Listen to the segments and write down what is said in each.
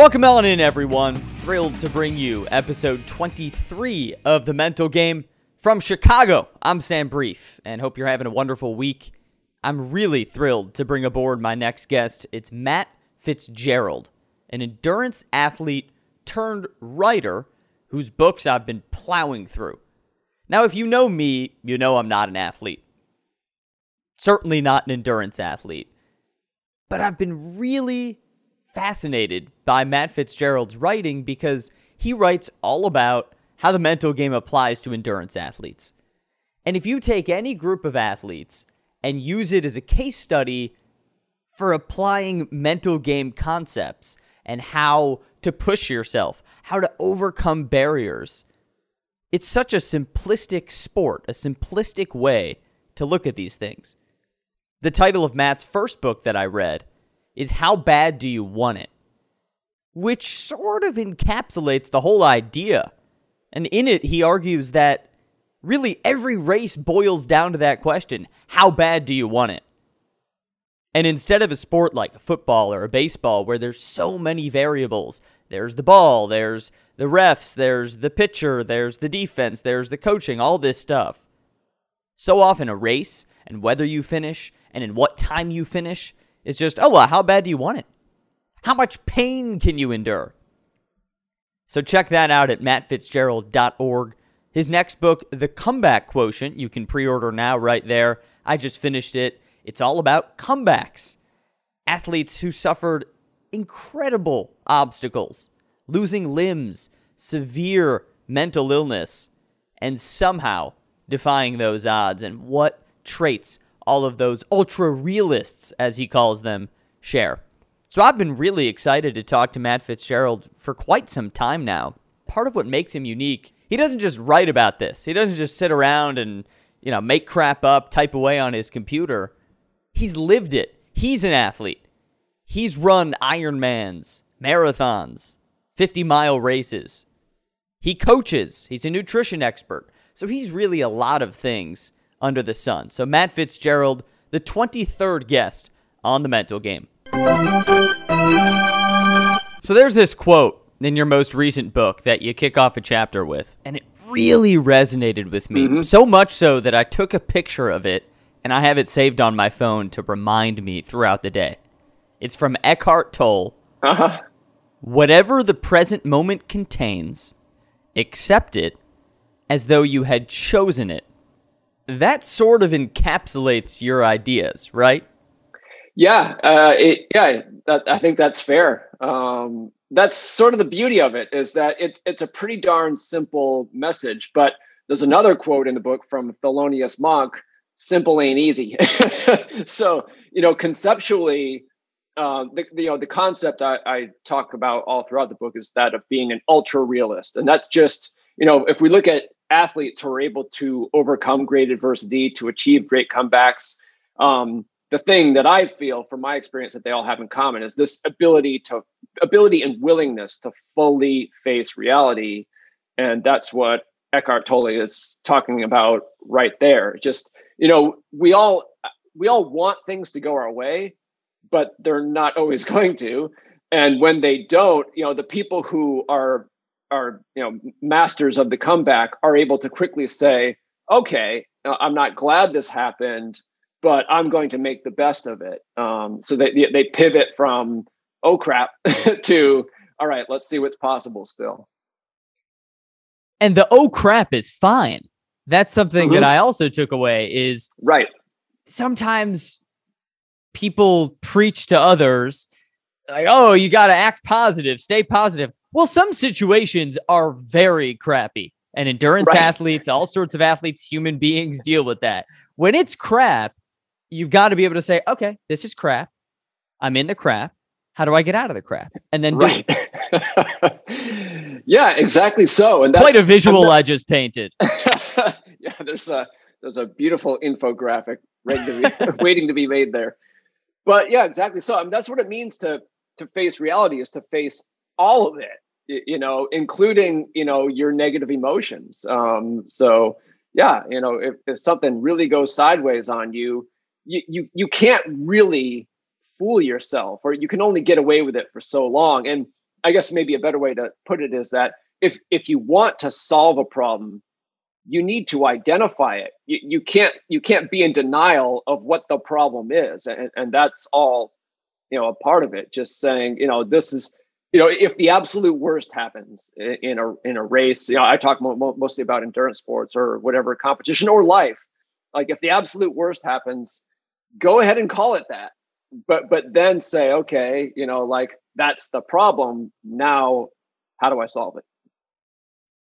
Welcome on in, everyone. Thrilled to bring you episode 23 of The Mental Game from Chicago. I'm Sam Brief, and hope you're having a wonderful week. I'm really thrilled to bring aboard my next guest. It's Matt Fitzgerald, an endurance athlete turned writer whose books I've been plowing through. Now, if you know me, you know I'm not an athlete. Certainly not an endurance athlete. But I've been really fascinated by Matt Fitzgerald's writing because he writes all about how the mental game applies to endurance athletes. And if you take any group of athletes and use it as a case study for applying mental game concepts and how to push yourself, how to overcome barriers, it's such a simplistic sport, a simplistic way to look at these things. The title of Matt's first book that I read is How Bad Do You Want It? Which sort of encapsulates the whole idea. And in it, he argues that really every race boils down to that question How bad do you want it? And instead of a sport like football or a baseball where there's so many variables, there's the ball, there's the refs, there's the pitcher, there's the defense, there's the coaching, all this stuff. So often a race and whether you finish and in what time you finish it's just, oh, well, how bad do you want it? How much pain can you endure? So check that out at mattfitzgerald.org. His next book, The Comeback Quotient, you can pre order now right there. I just finished it. It's all about comebacks. Athletes who suffered incredible obstacles, losing limbs, severe mental illness, and somehow defying those odds, and what traits all of those ultra realists, as he calls them, share. So I've been really excited to talk to Matt Fitzgerald for quite some time now. Part of what makes him unique, he doesn't just write about this. He doesn't just sit around and, you know, make crap up, type away on his computer. He's lived it. He's an athlete. He's run Ironmans, marathons, 50 mile races. He coaches. He's a nutrition expert. So he's really a lot of things under the sun. So, Matt Fitzgerald, the 23rd guest on the mental game. So, there's this quote in your most recent book that you kick off a chapter with, and it really resonated with me. Mm-hmm. So much so that I took a picture of it and I have it saved on my phone to remind me throughout the day. It's from Eckhart Tolle. Uh-huh. Whatever the present moment contains, accept it as though you had chosen it that sort of encapsulates your ideas, right? Yeah, uh, it, yeah, that, I think that's fair. Um, that's sort of the beauty of it is that it, it's a pretty darn simple message. But there's another quote in the book from Thelonious Monk: "Simple ain't easy." so you know, conceptually, uh, the, the, you know the concept I, I talk about all throughout the book is that of being an ultra realist, and that's just you know if we look at athletes who are able to overcome great adversity, to achieve great comebacks. Um, the thing that I feel from my experience that they all have in common is this ability to ability and willingness to fully face reality. And that's what Eckhart Tolle is talking about right there. Just, you know, we all we all want things to go our way, but they're not always going to. And when they don't, you know, the people who are are you know masters of the comeback are able to quickly say okay uh, i'm not glad this happened but i'm going to make the best of it. Um, so they, they pivot from oh crap to all right let's see what's possible still. And the oh crap is fine. That's something mm-hmm. that i also took away is right. sometimes people preach to others like oh you got to act positive stay positive well, some situations are very crappy, and endurance right. athletes, all sorts of athletes, human beings deal with that. When it's crap, you've got to be able to say, okay, this is crap. I'm in the crap. How do I get out of the crap? And then right. yeah, exactly so. And that's quite a visual I just painted. yeah, there's a there's a beautiful infographic ready to be, waiting to be made there. But yeah, exactly so. I mean, that's what it means to to face reality is to face all of it you know including you know your negative emotions um so yeah you know if, if something really goes sideways on you you you, you can't really fool yourself or you can only get away with it for so long and I guess maybe a better way to put it is that if if you want to solve a problem, you need to identify it. You, you can't you can't be in denial of what the problem is, and, and that's all you know a part of it. Just saying, you know, this is you know, if the absolute worst happens in a in a race, you know, I talk mo- mostly about endurance sports or whatever competition or life. Like if the absolute worst happens, go ahead and call it that. But but then say, okay, you know, like that's the problem. Now, how do I solve it?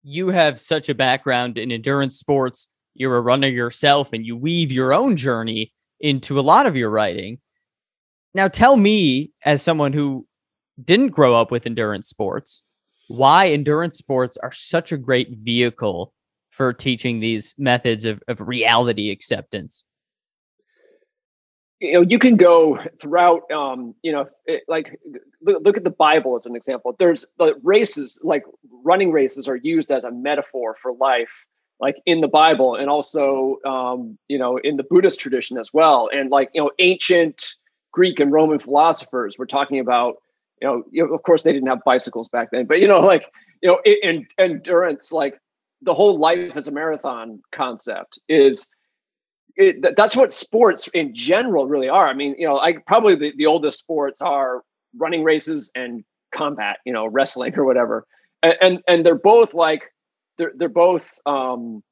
You have such a background in endurance sports. You're a runner yourself, and you weave your own journey into a lot of your writing. Now, tell me, as someone who didn't grow up with endurance sports, why endurance sports are such a great vehicle for teaching these methods of, of reality acceptance. You know you can go throughout um you know it, like look, look, at the bible as an example. There's the races like running races are used as a metaphor for life like in the bible and also um you know in the buddhist tradition as well. And like you know ancient greek and roman philosophers were talking about you know, you know of course they didn't have bicycles back then but you know like you know in, endurance like the whole life as a marathon concept is it, that's what sports in general really are. I mean, you know, I probably the, the oldest sports are running races and combat, you know, wrestling or whatever. And and, and they're both like they're they're both um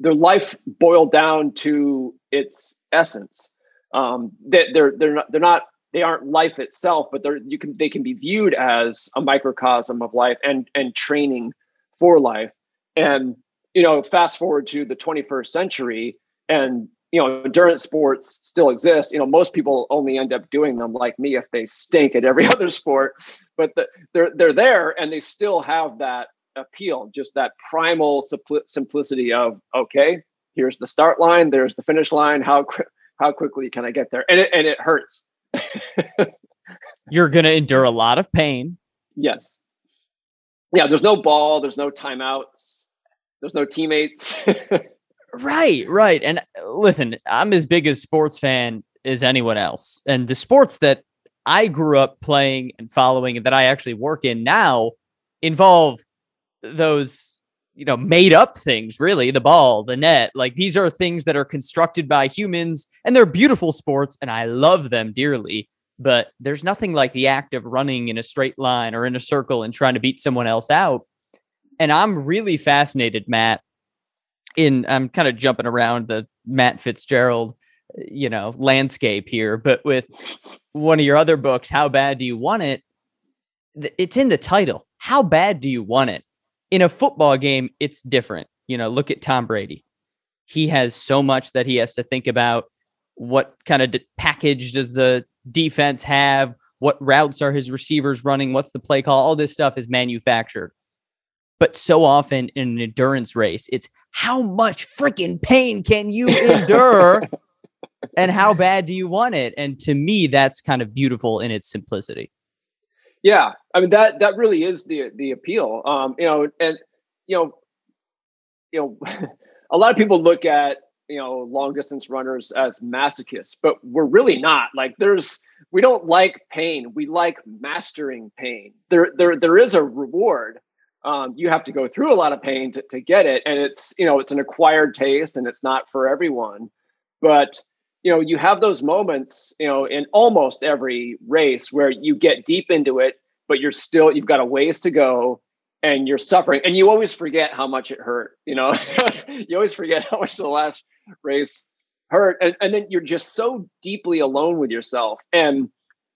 their life boiled down to its essence. Um they, they're they're not they're not they aren't life itself, but they're you can they can be viewed as a microcosm of life and and training for life. And you know, fast forward to the 21st century, and you know endurance sports still exist. You know most people only end up doing them like me if they stink at every other sport but the, they're they're there and they still have that appeal just that primal simplicity of okay here's the start line there's the finish line. How how quickly can i get there? And it, and it hurts you're going to endure a lot of pain yes yeah there's no ball there's no timeouts there's no teammates Right, right. And uh, listen, I'm as big a sports fan as anyone else. And the sports that I grew up playing and following and that I actually work in now involve those, you know, made up things, really, the ball, the net. Like these are things that are constructed by humans and they're beautiful sports and I love them dearly. But there's nothing like the act of running in a straight line or in a circle and trying to beat someone else out. And I'm really fascinated, Matt, in I'm kind of jumping around the Matt Fitzgerald, you know, landscape here, but with one of your other books, How Bad Do You Want It? It's in the title. How bad do you want it? In a football game, it's different. You know, look at Tom Brady. He has so much that he has to think about. What kind of package does the defense have? What routes are his receivers running? What's the play call? All this stuff is manufactured. But so often in an endurance race, it's how much freaking pain can you endure? and how bad do you want it? And to me, that's kind of beautiful in its simplicity. Yeah, I mean that that really is the the appeal. Um, you know, and you know, you know, a lot of people look at you know long distance runners as masochists, but we're really not. Like, there's we don't like pain. We like mastering pain. There there there is a reward um, you have to go through a lot of pain to, to get it and it's you know it's an acquired taste and it's not for everyone but you know you have those moments you know in almost every race where you get deep into it but you're still you've got a ways to go and you're suffering. And you always forget how much it hurt you know? You always forget how much the last race hurt. And, and then you're just so deeply alone with yourself. And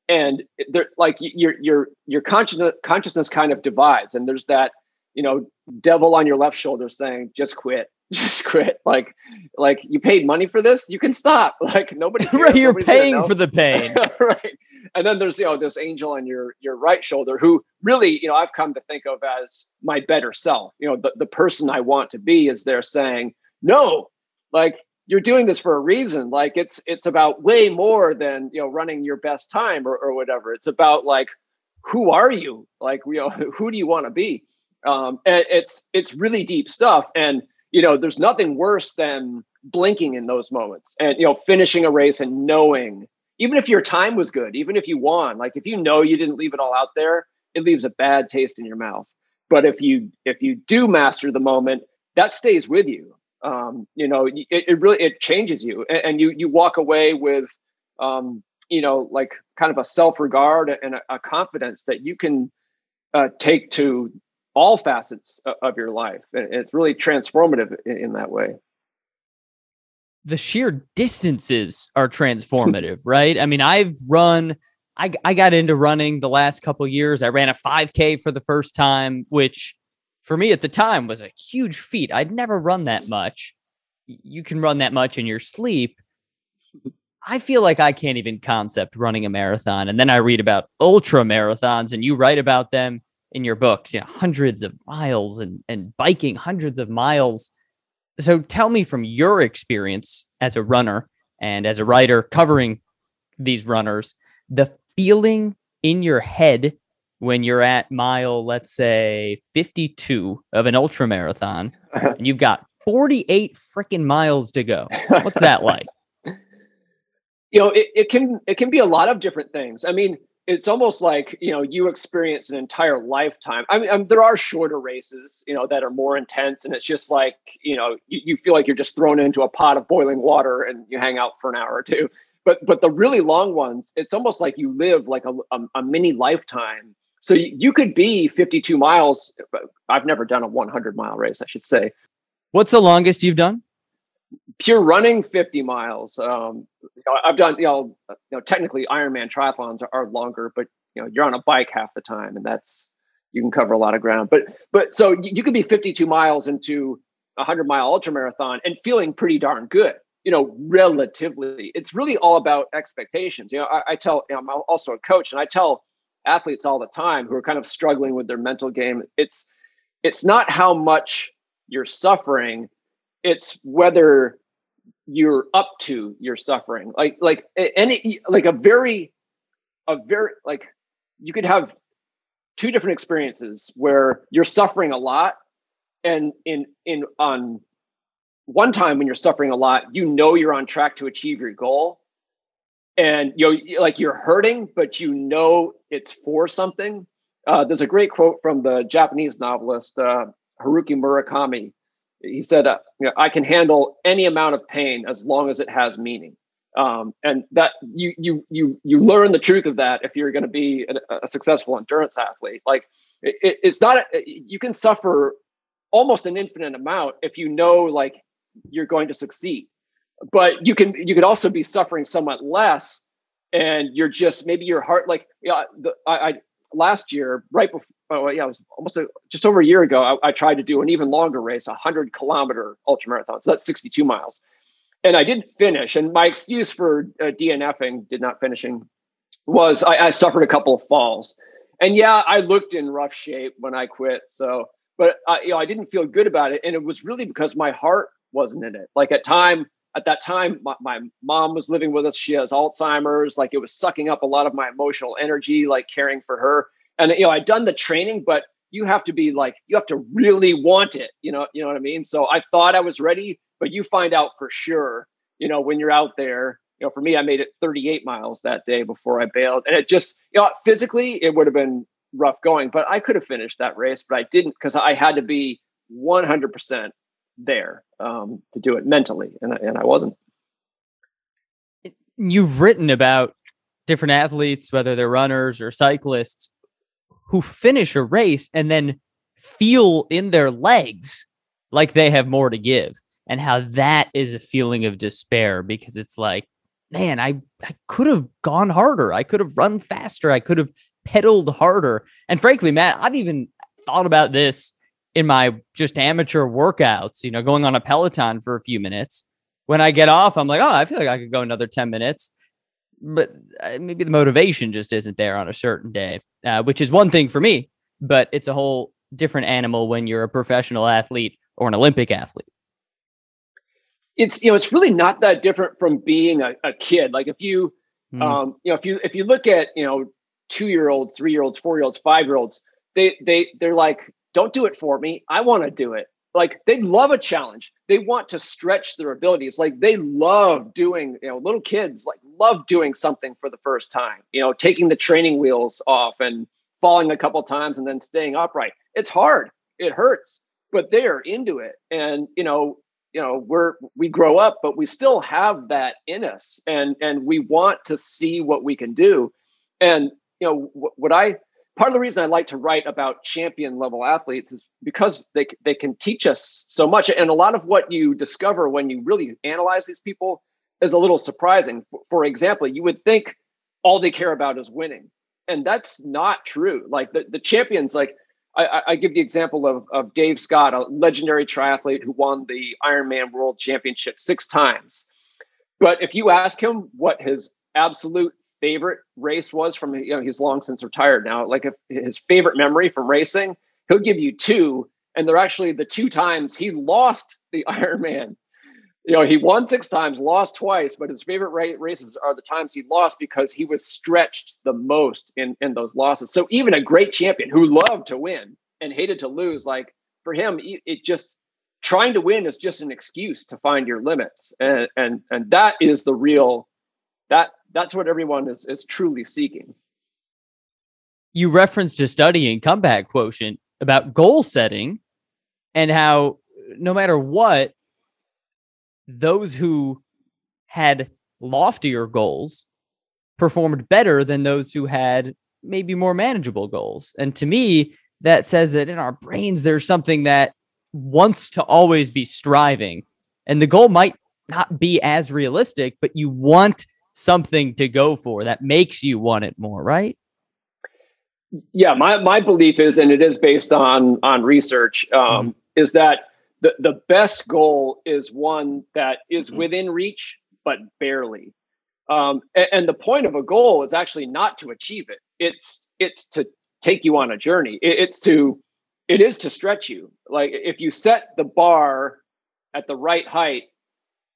and there like your your your consciousness consciousness kind of divides. And there's that you know devil on your left shoulder saying just quit just quit. Like like you paid money for this? You can stop. Like nobody right you're paying for the pain. Right. And then there's you know this angel on your your right shoulder who really you know i've come to think of as my better self. You know the, the person i want to be is there saying no like you're doing this for a reason. Like it's it's about way more than you know running your best time or, or whatever. It's about like who are you? Like you know who do you want to be? Um and it's it's really deep stuff. And you know there's nothing worse than blinking in those moments and you know finishing a race and knowing even if your time was good even if you won like if you know you didn't leave it all out there it leaves a bad taste in your mouth. But if you if you do master the moment, that stays with you. Um, you know, it, it really it changes you, and, and, you you walk away with, um, you know, like kind of a self regard and a, a, confidence that you can uh, take to all facets of your life, and it's really transformative in, that way the sheer distances are transformative, right? I mean, I've run I, I got into running the last couple years. I ran a 5K for the first time, which for me at the time was a huge feat. I'd never run that much. You can run that much in your sleep. I feel like I can't even concept running a marathon. And then I read about ultra marathons and you write about them in your books, you know, hundreds of miles and, and biking hundreds of miles. So tell me from your experience as a runner and as a writer covering these runners, the feeling in your head when you're at mile, let's say 52 of an ultra marathon, and you've got 48 freaking miles to go. What's that like? You know, it, it can it can be a lot of different things. I mean, it's almost like you know you experience an entire lifetime. I mean, I mean, there are shorter races, you know, that are more intense, and it's just like you know you, you feel like you're just thrown into a pot of boiling water and you hang out for an hour or two. But but the really long ones it's almost like you live like a, a, a mini lifetime. So you, you, could be 52 miles i've never done a 100 mile race i should say. What's the longest you've done pure running 50 miles um, you know, i've done you know, you know technically ironman triathlons are, are longer but you know you're on a bike half the time and that's you can cover a lot of ground but but so you could be 52 miles into a 100 mile ultra marathon and feeling pretty darn good you know, relatively. It's really all about expectations. You know, I, I tell, you know, I'm also a coach, and I tell athletes all the time who are kind of struggling with their mental game. It's it's not how much you're suffering; it's whether you're up to your suffering. Like like any like a very a very like you could have two different experiences where you're suffering a lot and in in on one time when you're suffering a lot, you know you're on track to achieve your goal. And you like you're hurting, but you know it's for something. Uh, there's a great quote from the Japanese novelist uh, Haruki Murakami. He said, uh, you know, "I can handle any amount of pain as long as it has meaning." Um, and that you you you you learn the truth of that if you're going to be a, a, successful endurance athlete. Like it, it's not a, you can suffer almost an infinite amount if you know like you're going to succeed. But you can you could also be suffering somewhat less, and you're just maybe your heart like yeah. The, I, I last year right before oh yeah it was almost a, just over a year ago I, I tried to do an even longer race, a hundred kilometer ultra marathon. So that's 62 miles, and I didn't finish. And my excuse for uh, DNFing, did not finishing, was I, I suffered a couple of falls. And yeah, I looked in rough shape when I quit. So, but I, you know, I didn't feel good about it, and it was really because my heart wasn't in it. Like at time at that time, my, my mom was living with us. She has Alzheimer's. Like it was sucking up a lot of my emotional energy, like caring for her. And you know, I'd done the training, but you have to be like you have to really want it. You know, you know what I mean. So I thought I was ready, but you find out for sure. You know, when you're out there. You know, for me, I made it 38 miles that day before I bailed, and it just, you know, physically it would have been rough going, but I could have finished that race, but I didn't because I had to be 100% there um, to do it mentally, and and I wasn't. You've written about different athletes, whether they're runners or cyclists, who finish a race and then feel in their legs like they have more to give, and how that is a feeling of despair because it's like, man, I I could have gone harder, I could have run faster, I could have pedaled harder, and frankly, Matt, I've even thought about this in my just amateur workouts, you know, going on a Peloton for a few minutes. When I get off, I'm like, oh, I feel like I could go another 10 minutes. But uh, maybe the motivation just isn't there on a certain day, uh, which is one thing for me, but it's a whole different animal when you're a professional athlete or an Olympic athlete. It's, you know, it's really not that different from being a, a kid. Like if you, mm. um, you know, if you, if you look at, you know, two year olds, three year olds, four year olds, five year olds, they, they, they're like, don't do it for me. I want to do it. Like they love a challenge. They want to stretch their abilities. Like they love doing, you know, little kids like love doing something for the first time, you know, taking the training wheels off and falling a couple times and then staying upright. It's hard. It hurts, but they are into it. And you know, you know, we're we grow up, but we still have that in us, and and we want to see what we can do. And you know, what, what I part of the reason I like to write about champion level athletes is because they they can teach us so much. And a lot of what you discover when you really analyze these people is a little surprising. For, example, you would think all they care about is winning, and that's not true. Like the, the champions, like I, I give the example of, of Dave Scott, a legendary triathlete who won the Ironman World Championship six times. But if you ask him what his absolute favorite race was from you know he's long since retired now like if his favorite memory from racing he'll give you two and they're actually the two times he lost the ironman. You know he won six times lost twice but his favorite races are the times he lost because he was stretched the most in in those losses. So even a great champion who loved to win and hated to lose like for him it just trying to win is just an excuse to find your limits. And and and that is the real that that's what everyone is is truly seeking. You referenced a study in comeback quotient about goal setting and how no matter what, those who had loftier goals performed better than those who had maybe more manageable goals. And to me, that says that in our brains, there's something that wants to always be striving. And the goal might not be as realistic, but you want something to go for that makes you want it more, right? Yeah, my my belief is, and it is based on on research, um, mm-hmm. is that the the best goal is one that is mm-hmm. within reach but barely. Um, and, and, the point of a goal is actually not to achieve it. It's it's to take you on a journey. It, it's to it is to stretch you. Like if you set the bar at the right height,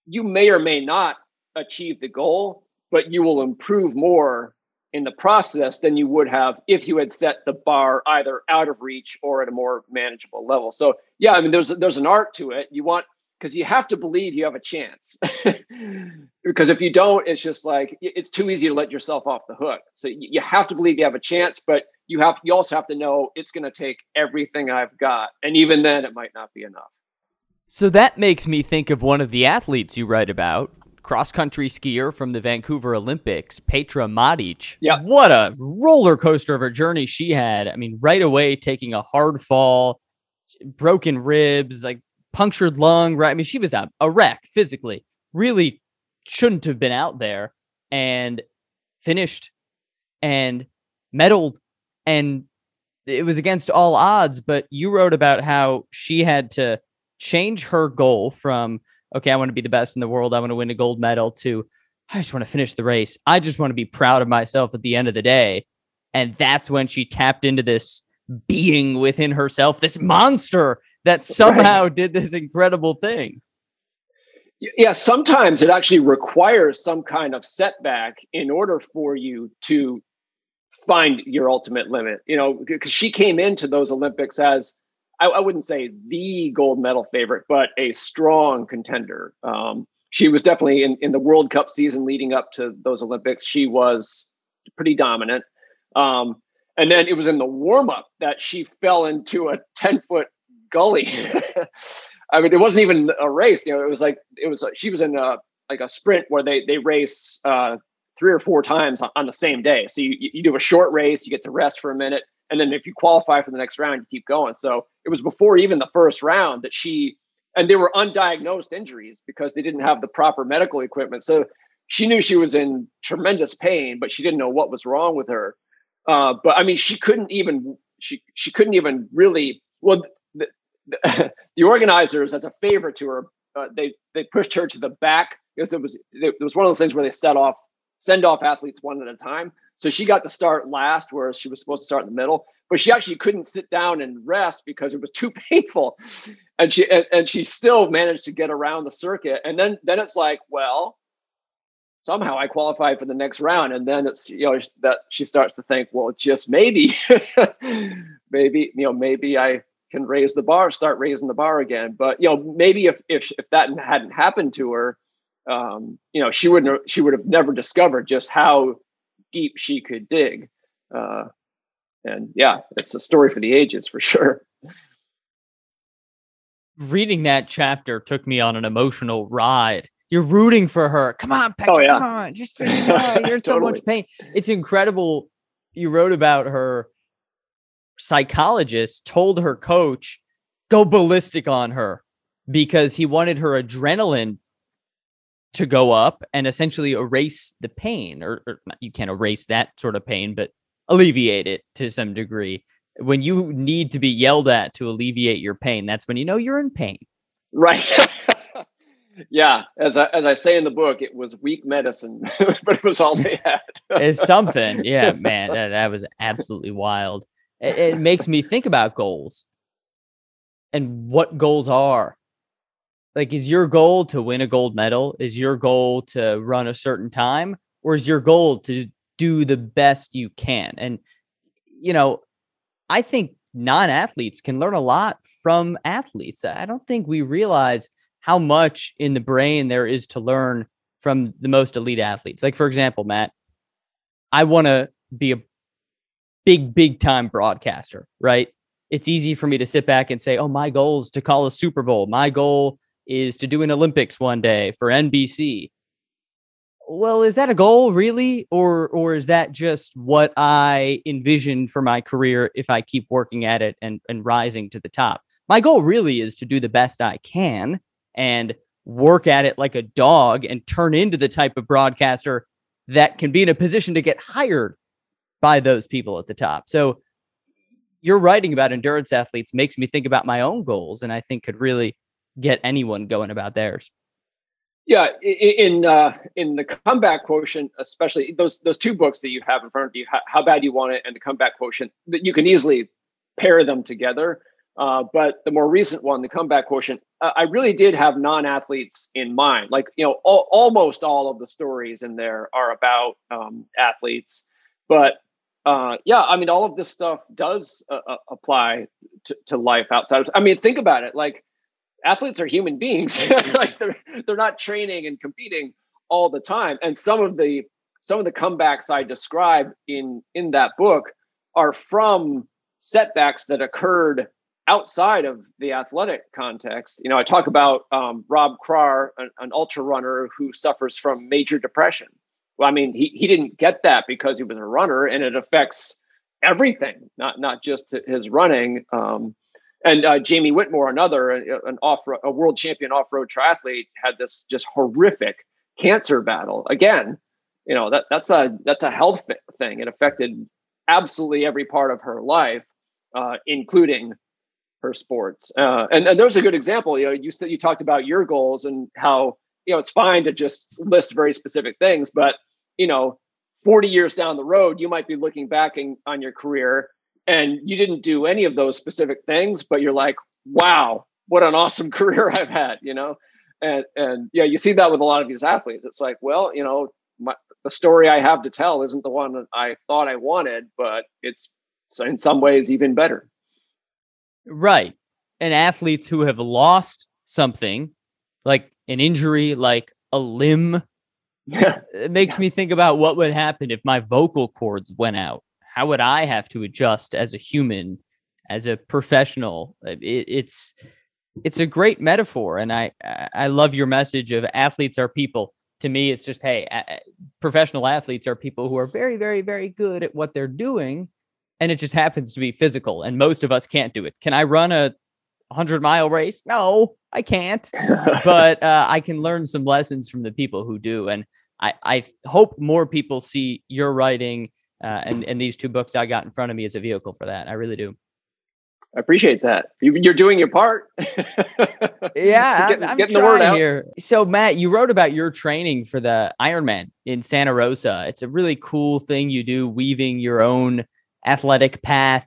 you may or may not achieve the goal, but you will improve more in the process than you would have if you had set the bar either out of reach or at a more manageable level. So yeah, I mean there's there's an art to it. You want because you have to believe you have a chance. because if you don't, it's just like it's too easy to let yourself off the hook. So you have to believe you have a chance, but you have you also have to know it's going to take everything I've got, and even then, it might not be enough. So that makes me think of one of the athletes you write about, cross country skier from the Vancouver Olympics, Petra Majdič. Yeah. What a roller coaster of a journey she had. I mean, right away taking a hard fall, broken ribs, like punctured lung, right? I mean, she was a, a wreck physically. Really shouldn't have been out there and finished and medaled and it was against all odds, but you wrote about how she had to change her goal from okay, I want to be the best in the world. I want to win a gold medal to I just want to finish the race. I just want to be proud of myself at the end of the day. And that's when she tapped into this being within herself, this monster that somehow right. did this incredible thing. Yeah, sometimes it actually requires some kind of setback in order for you to find your ultimate limit. You know, because she came into those Olympics as I, I, wouldn't say the gold medal favorite, but a strong contender. Um, she was definitely in, in the World Cup season leading up to those Olympics. She was pretty dominant. Um, and then it was in the warm up that she fell into a 10 foot gully. I mean, it wasn't even a race. You know, it was like it was. She was in a like a sprint where they they race uh, three or four times on, on the same day. So you you do a short race, you get to rest for a minute, and then if you qualify for the next round, you keep going. So it was before even the first round that she, and they were undiagnosed injuries because they didn't have the proper medical equipment. So she knew she was in tremendous pain, but she didn't know what was wrong with her. Uh, but I mean, she couldn't even she she couldn't even really well. The, the, the organizers, as a favor to her, uh, they they pushed her to the back because it was it was one of those things where they set off send off athletes one at a time. So she got to start last, whereas she was supposed to start in the middle. But she actually couldn't sit down and rest because it was too painful, and she and, and she still managed to get around the circuit. And then then it's like, well, somehow I qualify for the next round, and then it's you know that she starts to think, well, just maybe, maybe you know maybe I can raise the bar, start raising the bar again. But you know maybe if if if that hadn't happened to her, um, you know she wouldn't she would have never discovered just how deep she could dig. Uh, and yeah, it's a story for the ages for sure. Reading that chapter took me on an emotional ride. You're rooting for her. Come on, Petra, oh, yeah. come on, just you're totally. so much pain. It's incredible. You wrote about her psychologist told her coach go ballistic on her because he wanted her adrenaline to go up and essentially erase the pain or, or, you can't erase that sort of pain but alleviate it to some degree. When you need to be yelled at to alleviate your pain that's when you know you're in pain. Right. Yeah as I, as I say in the book it was weak medicine but it was all they had. It's something. Yeah man that, that was absolutely wild. It, it makes me think about goals and what goals are like is your goal to win a gold medal is your goal to run a certain time or is your goal to do the best you can? And you know i think non-athletes can learn a lot from athletes. I don't think we realize how much in the brain there is to learn from the most elite athletes. Like for example matt i want to be a big big time broadcaster right? It's easy for me to sit back and say oh my goal is to call a super bowl. My goal is to do an Olympics one day for NBC. Well, is that a goal really or or is that just what I envisioned for my career if I keep working at it and and rising to the top? My goal really is to do the best I can and work at it like a dog and turn into the type of broadcaster that can be in a position to get hired by those people at the top. So you're writing about endurance athletes makes me think about my own goals and I think could really get anyone going about theirs. Yeah, in uh, in the comeback quotient, especially those those two books that you have in front of you, how, bad you want it, and the comeback quotient, that you can easily pair them together. Uh, but the more recent one, the comeback quotient, uh, I really did have non-athletes in mind. Like you know, almost all of the stories in there are about um, athletes, but uh, yeah, I mean, all of this stuff does uh, uh, apply to, to life outside. Of, I mean, think about it. Like athletes are human beings. Like they're they're not training and competing all the time. And some of the some of the comebacks i describe in in that book are from setbacks that occurred outside of the athletic context. You know i talk about um, rob krar an, an ultra runner who suffers from major depression. Well i mean he, he didn't get that because he was a runner and it affects everything not not just his running. Um, and uh, Jamie Whitmore, another an off a world champion off road triathlete, had this just horrific cancer battle. Again, you know that that's a that's a health thing. It affected absolutely every part of her life, uh, including her sports. Uh, and and there's a good example. You know, you said you talked about your goals and how you know it's fine to just list very specific things, but you know, 40 years down the road, you might be looking back in, on your career and you didn't do any of those specific things but you're like wow what an awesome career i've had you know? And and yeah you see that with a lot of these athletes. It's like well you know my, the story i have to tell isn't the one that i thought i wanted but it's in some ways even better. Right. And athletes who have lost something like an injury like a limb yeah. it makes yeah. me think about what would happen if my vocal cords went out how would I have to adjust as a human, as a professional? It, it's it's a great metaphor, and I I love your message of athletes are people. To me, it's just hey, professional athletes are people who are very very very good at what they're doing, and it just happens to be physical, and most of us can't do it. Can I run a 100 mile race? No, I can't. but uh, I can learn some lessons from the people who do. And I, I hope more people see your writing uh, and and these two books I got in front of me as a vehicle for that. I really do. I appreciate that. You're doing your part. yeah, getting, I'm, getting the word out here. So, Matt, you wrote about your training for the Ironman in Santa Rosa. It's a really cool thing you do, weaving your own athletic path.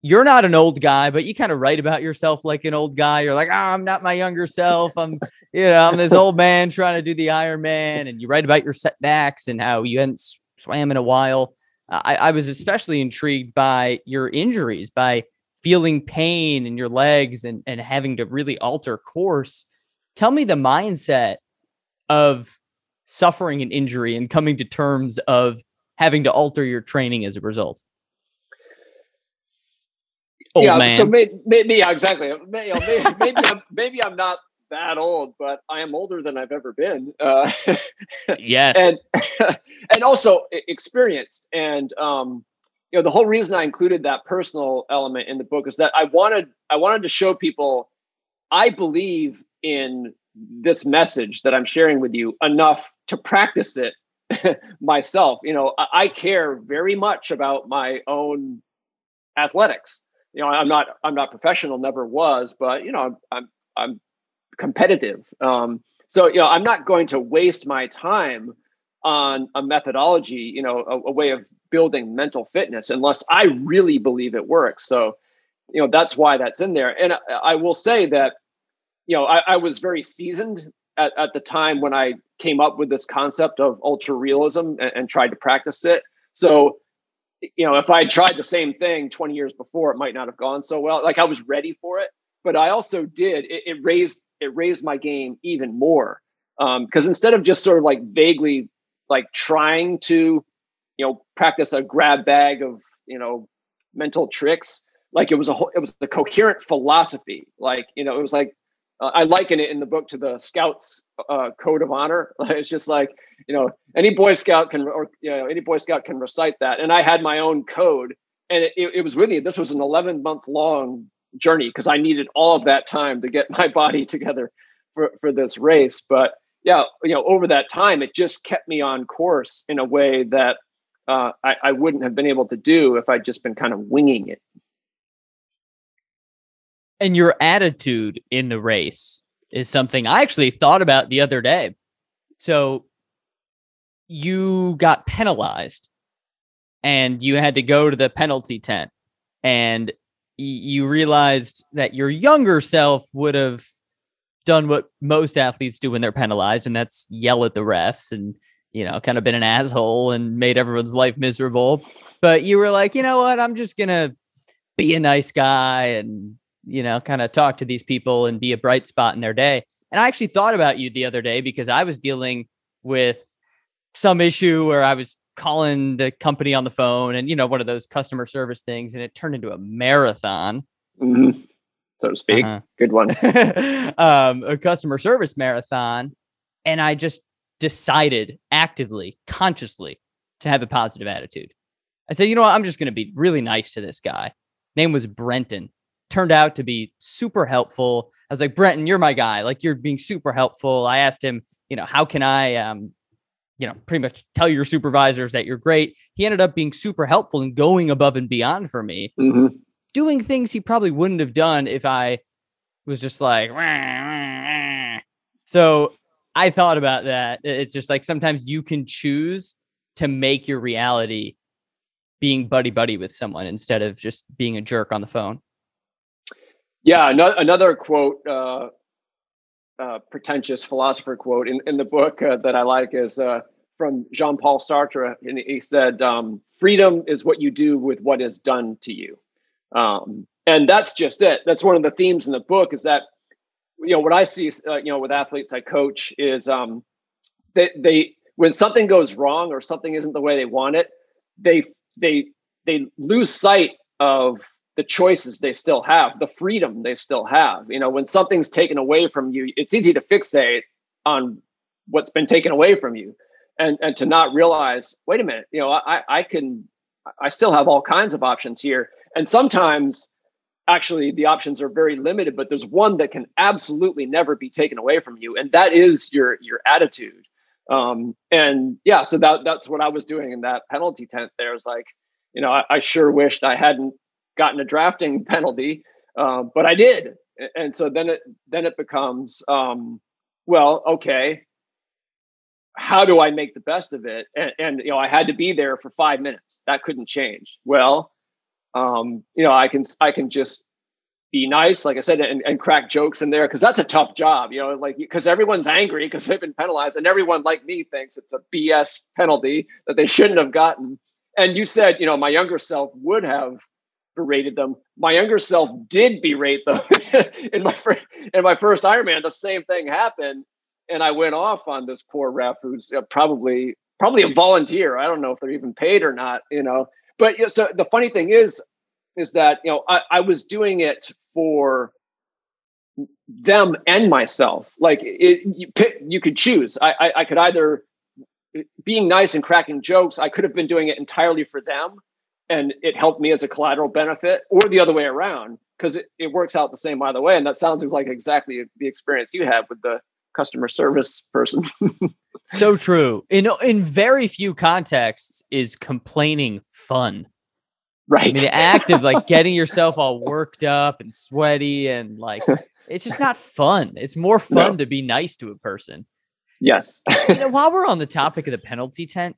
You're not an old guy, but you kind of write about yourself like an old guy. You're like, oh, I'm not my younger self. I'm, you know, I'm this old man trying to do the Ironman. And you write about your setbacks and how you hadn't swam in a while. Uh, I, I was especially intrigued by your injuries, by feeling pain in your legs and, and having to really alter course. Tell me the mindset of suffering an injury and coming to terms of having to alter your training as a result. Old yeah, man. so maybe, maybe yeah, exactly. Maybe, maybe, maybe, I'm, maybe I'm not that old, but I am older than I've ever been. Uh, yes. and and also experienced. And um, you know, the whole reason I included that personal element in the book is that I wanted I wanted to show people I believe in this message that I'm sharing with you enough to practice it myself. You know, I, I care very much about my own athletics. You know, I'm not I'm not professional, never was, but you know, I'm I'm, I'm competitive. Um, so you know, I'm not going to waste my time on a methodology, you know, a, a way of building mental fitness unless I really believe it works. So, you know, that's why that's in there. And I, I will say that, you know, I, I was very seasoned at, at, the time when I came up with this concept of ultra realism and, and tried to practice it. So, you know, if I had tried the same thing 20 years before, it might not have gone so well. Like I was ready for it, but I also did. It, it raised it raised my game even more. Because um, instead of just sort of like vaguely like trying to you know practice a grab bag of you know mental tricks like it was a whole, it was a coherent philosophy. Like you know it was like uh, i liken it in the book to the scouts uh, code of honor. It's just like you know any boy scout can or you know any boy scout can recite that. And i had my own code and it, it was with really this was an 11 month long journey because i needed all of that time to get my body together for for this race but yeah you know over that time it just kept me on course in a way that uh, I, I wouldn't have been able to do if I'd just been kind of winging it. And your attitude in the race is something I actually thought about the other day. So you got penalized and you had to go to the penalty tent and you realized that your younger self would have done what most athletes do when they're penalized and that's yell at the refs and you know, kind of been an asshole and made everyone's life miserable. But you were like, you know what? I'm just going to be a nice guy and, you know, kind of talk to these people and be a bright spot in their day. And I actually thought about you the other day because I was dealing with some issue where I was calling the company on the phone and, you know, one of those customer service things, and it turned into a marathon. Mm-hmm. So to speak. Uh-huh. Good one. um, a customer service marathon. And I just decided actively, consciously to have a positive attitude. I said, you know what? I'm just going to be really nice to this guy. Name was Brenton. Turned out to be super helpful. I was like, Brenton, you're my guy. Like, you're being super helpful. I asked him, you know, how can I, um, you know, pretty much tell your supervisors that you're great. He ended up being super helpful and going above and beyond for me, mm-hmm. doing things he probably wouldn't have done if I was just like, wah, wah, wah. so I thought about that. It's just like sometimes you can choose to make your reality being buddy buddy with someone instead of just being a jerk on the phone. Yeah, no, another quote, uh, uh, pretentious philosopher quote in, in the book uh, that I like is uh, from Jean Paul Sartre. And he said, um, Freedom is what you do with what is done to you. Um, and that's just it. That's one of the themes in the book is that you know what I see, uh, you know, with athletes I coach is um, they they when something goes wrong or something isn't the way they want it, they they they lose sight of the choices they still have, the freedom they still have. You know, when something's taken away from you, it's easy to fixate on what's been taken away from you, and and to not realize, wait a minute, you know, I I can I still have all kinds of options here, and sometimes actually the options are very limited but there's one that can absolutely never be taken away from you and that is your your attitude. Um, and yeah so that that's what i was doing in that penalty tent there. Is like you know I, I, sure wished i hadn't gotten a drafting penalty uh, but i did. And so then it then it becomes um, well okay how do i make the best of it? And, and you know i had to be there for five minutes. That couldn't change. Well um, you know, I can I can just be nice, like I said, and, and crack jokes in there because that's a tough job, you know, like because everyone's angry because they've been penalized, and everyone like me thinks it's a BS penalty that they shouldn't have gotten. And you said, you know, my younger self would have berated them. My younger self did berate them in my first in my first Ironman. The same thing happened, and I went off on this poor ref who's uh, probably probably a volunteer. I don't know if they're even paid or not, you know but so the funny thing is, is that you know I, I was doing it for them and myself. Like it, you pick, you could choose. I, I, I could either being nice and cracking jokes. I could have been doing it entirely for them, and it helped me as a collateral benefit, or the other way around because it, it works out the same either way. And that sounds like exactly the experience you had with the customer service person. so true. In in very few contexts is complaining fun. Right. I mean, the act of like getting yourself all worked up and sweaty and like it's just not fun. It's more fun no. to be nice to a person. Yes. you know, while we're on the topic of the penalty tent,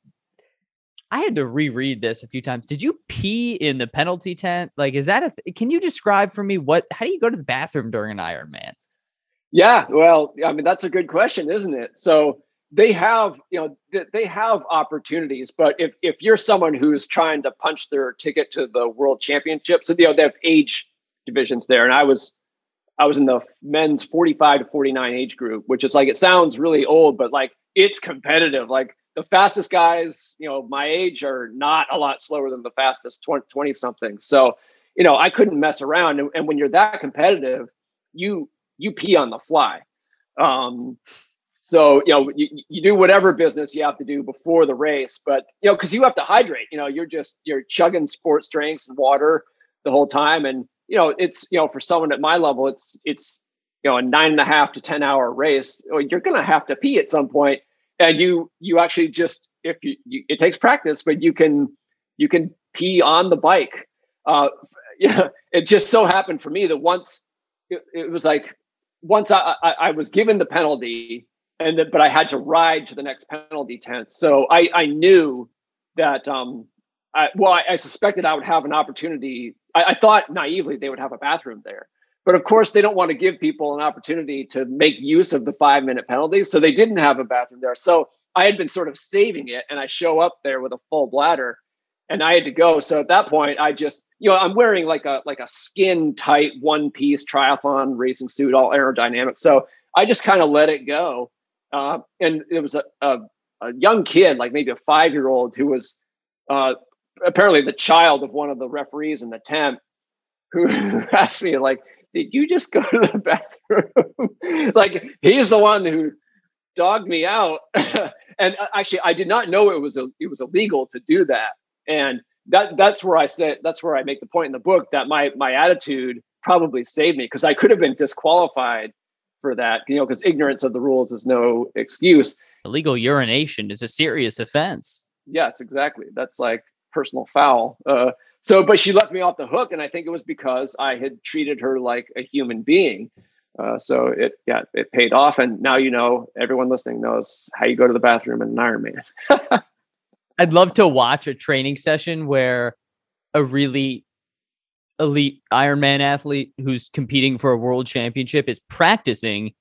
I had to reread this a few times. Did you pee in the penalty tent? Like, is that a? Th- can you describe for me what? How do you go to the bathroom during an Ironman? Yeah, well, I mean that's a good question, isn't it? So they have, you know, they have opportunities, but if if you're someone who's trying to punch their ticket to the World Championships, so, you know, they have age divisions there, and I was I was in the men's 45 to 49 age group, which is like it sounds really old, but like it's competitive. Like the fastest guys, you know, my age are not a lot slower than the fastest 20, something. So, you know, I couldn't mess around. And, and, when you're that competitive, you you pee on the fly. Um, so you know, you, you do whatever business you have to do before the race, but you know, because you have to hydrate. You know, you're just you're chugging sports drinks and water the whole time, and you know, it's you know, for someone at my level, it's it's you know a nine and a half to ten hour race. You're going to have to pee at some point and you you actually just if you, you, it takes practice but you can you can pee on the bike. Uh yeah it just so happened for me that once it, it was like once I, I, I was given the penalty and that but i had to ride to the next penalty tent. So i i knew that um I, well I, I suspected i would have an opportunity. I, I thought naively they would have a bathroom there but of course, they don't want to give people an opportunity to make use of the five minute penalty. So they didn't have a bathroom there. So I had been sort of saving it and I show up there with a full bladder and I had to go. So at that point, I just, you know, I'm wearing like a like a skin tight one piece triathlon racing suit, all aerodynamic. So I just kind of let it go. Uh, and it was a, a, a, young kid, like maybe a five year old, who was uh, apparently the child of one of the referees in the tent, who asked me like, did you just go to the bathroom? like he's the one who dogged me out. and uh, actually, I did not know it was a, it was illegal to do that. And that that's where I said that's where I make the point in the book that my my attitude probably saved me because I could have been disqualified for that. You know, because ignorance of the rules is no excuse. Illegal urination is a serious offense. Yes, exactly. That's like personal foul. Uh, so, but she left me off the hook, and I think it was because I had treated her like a human being. Uh, so it yeah it paid off, and now you know everyone listening knows how you go to the bathroom in an Ironman. I'd love to watch a training session where a really elite Ironman athlete who's competing for a world championship is practicing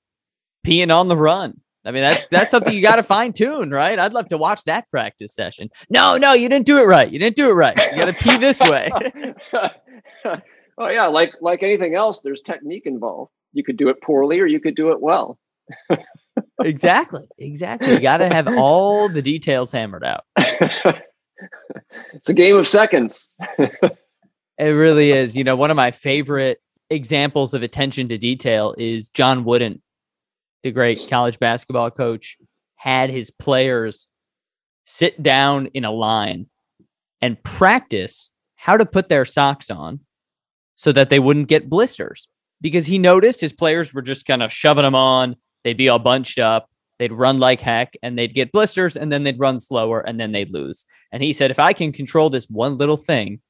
peeing on the run. I mean, that's that's something you got to fine tune, right? I'd love to watch that practice session. No, no, you didn't do it right. You didn't do it right. You got to pee this way. oh yeah, like like anything else, there's technique involved. You could do it poorly, or you could do it well. exactly, exactly. You got to have all the details hammered out. it's a game of seconds. it really is. You know, one of my favorite examples of attention to detail is John Wooden the great college basketball coach, had his players sit down in a line and practice how to put their socks on so that they wouldn't get blisters because he noticed his players were just kind of shoving them on. They'd be all bunched up. They'd run like heck and they'd get blisters and then they'd run slower and then they'd lose. And he said, if I can control this one little thing,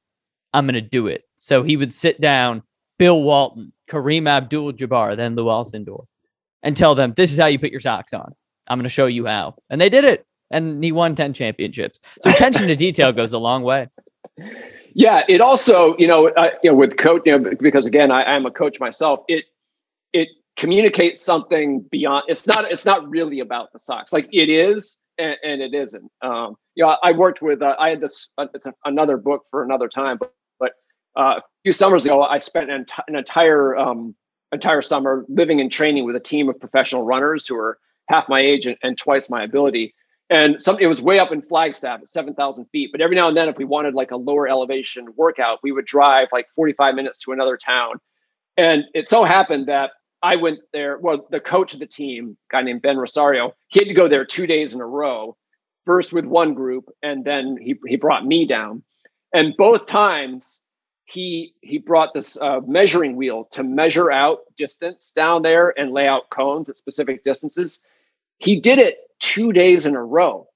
I'm going to do it. So he would sit down, Bill Walton, Kareem Abdul Jabbar, then Lew Alcindor and tell them this is how you put your socks on. I'm going to show you how. And they did it. And he won 10 championships. So attention to detail goes a long way. Yeah, it also, you know, uh, you know, with coach, you know, because again, I, am a coach myself. It it communicates something beyond. It's not. It's not really about the socks. Like it is, and, and it isn't. Um, you know, I worked with. Uh, I had this. Uh, it's a, another book for another time, but, but uh, a few summers ago, I spent an, an entire um, entire summer living and training with a team of professional runners who are half my age and, and twice my ability. And some it was way up in Flagstaff at 7,000 feet. But every now and then, if we wanted like a lower elevation workout, we would drive like 45 minutes to another town. And it so happened that I went there. Well, the coach of the team, guy named Ben Rosario, he had to go there two days in a row. First with one group, and then he he brought me down. And both times he he brought this uh, measuring wheel to measure out distance down there and lay out cones at specific distances. He did it two days in a row.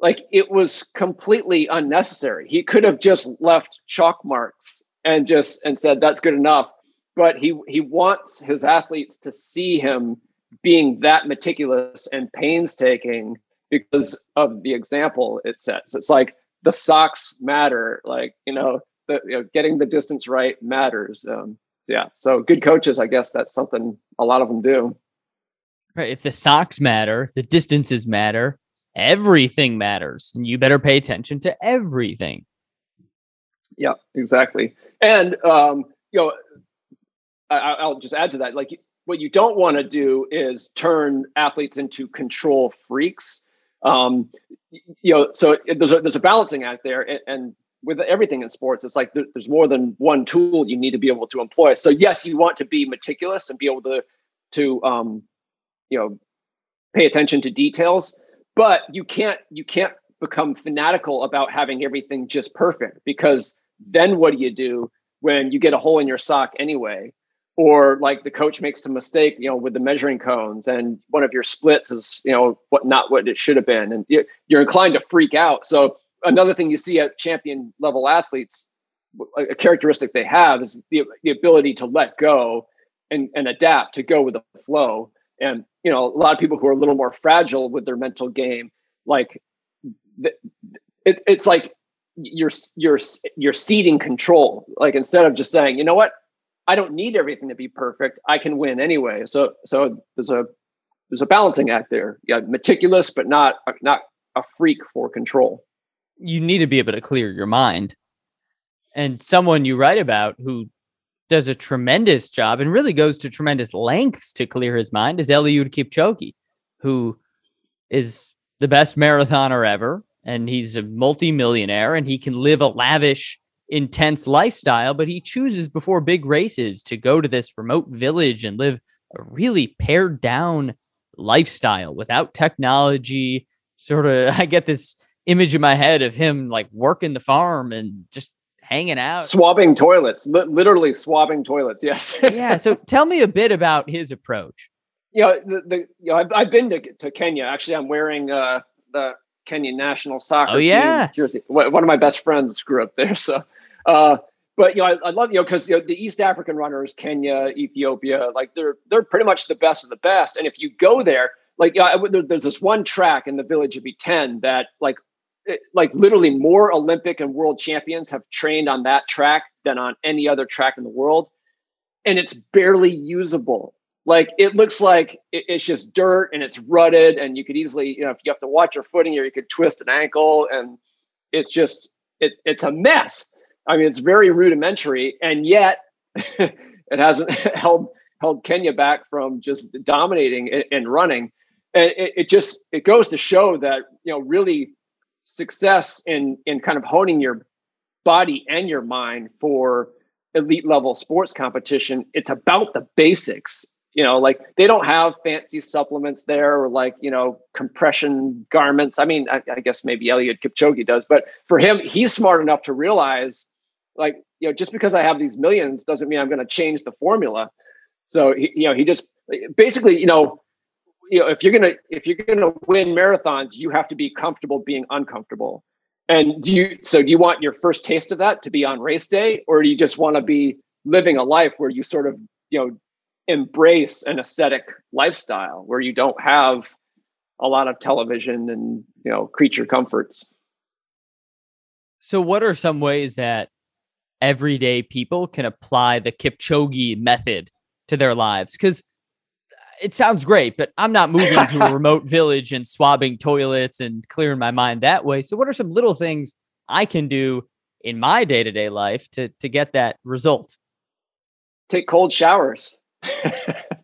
Like it was completely unnecessary. He could have just left chalk marks and just and said that's good enough. But he he wants his athletes to see him being that meticulous and painstaking because of the example it sets. It's like the socks matter. Like you know, the, you know getting the distance right matters. Um, so yeah, so good coaches, I guess that's something a lot of them do. Right. If the socks matter, the distances matter, everything matters, and you better pay attention to everything. Yeah, exactly. And um, you know, I, will just add to that. Like, what you don't want to do is turn athletes into control freaks. Um, you know, so it, there's a there's a balancing act there, and, and with everything in sports, it's like there, there's more than one tool you need to be able to employ. So yes, you want to be meticulous and be able to to um, you know pay attention to details, but you can't you can't become fanatical about having everything just perfect because then what do you do when you get a hole in your sock anyway? Or like the coach makes a mistake, you know, with the measuring cones, and one of your splits is, you know, what not what it should have been, and you're inclined to freak out. So another thing you see at champion level athletes, a characteristic they have is the, the ability to let go and, and adapt to go with the flow. And, you know, a lot of people who are a little more fragile with their mental game, like it, it's like you're, you're, you're ceding control. Like instead of just saying, you know what, I don't need everything to be perfect. I can win anyway. So, so there's a, there's a balancing act there. Yeah. Meticulous, but not, not a freak for control you need to be able to clear your mind. And someone you write about who does a tremendous job and really goes to tremendous lengths to clear his mind is Eliud Kipchoge, who is the best marathoner ever. And he's a multimillionaire and he can live a lavish, intense lifestyle, but he chooses before big races to go to this remote village and live a really pared down lifestyle without technology. Sort of, I get this image in my head of him like working the farm and just hanging out, swabbing toilets, li- literally swabbing toilets. Yes. yeah. So tell me a bit about his approach. You know, the, the you know, I've, I've been to, to Kenya. Actually, I'm wearing uh, the Kenyan national soccer oh, yeah. jersey. One of my best friends grew up there, so. Uh, but you know, I, I love you know because you know, the East African runners, Kenya, Ethiopia, like they're they're pretty much the best of the best. And if you go there, like yeah, there, there's this one track in the village of Iten that like Eh, like literally more Olympic and world champions have trained on that track than on any other track in the world. And it's barely usable. Like it looks like it's just dirt and it's rutted, and you could easily, you know, if you have to watch your footing or you could twist an ankle, and it's just it, it's a mess. I mean, it's very rudimentary, and yet it hasn't held held Kenya back from just dominating and running. And it, it just it goes to show that you know really success in in kind of honing your body and your mind for elite level sports competition it's about the basics. You know like they don't have fancy supplements there or like you know compression garments. I mean i, I guess maybe Eliud Kipchoge does but for him he's smart enough to realize like you know just because i have these millions doesn't mean i'm going to change the formula. So he, you know he just basically you know you know if you're gonna if you're gonna win marathons you have to be comfortable being uncomfortable. And do you so do you want your first taste of that to be on race day or do you just want to be living a life where you sort of you know embrace an aesthetic lifestyle where you don't have a lot of television and you know creature comforts? So what are some ways that everyday people can apply the kipchoge method to their lives? Because it sounds great, but I'm not moving to a remote village and swabbing toilets and clearing my mind that way. So, what are some little things I can do in my day to day life to to get that result? Take cold showers.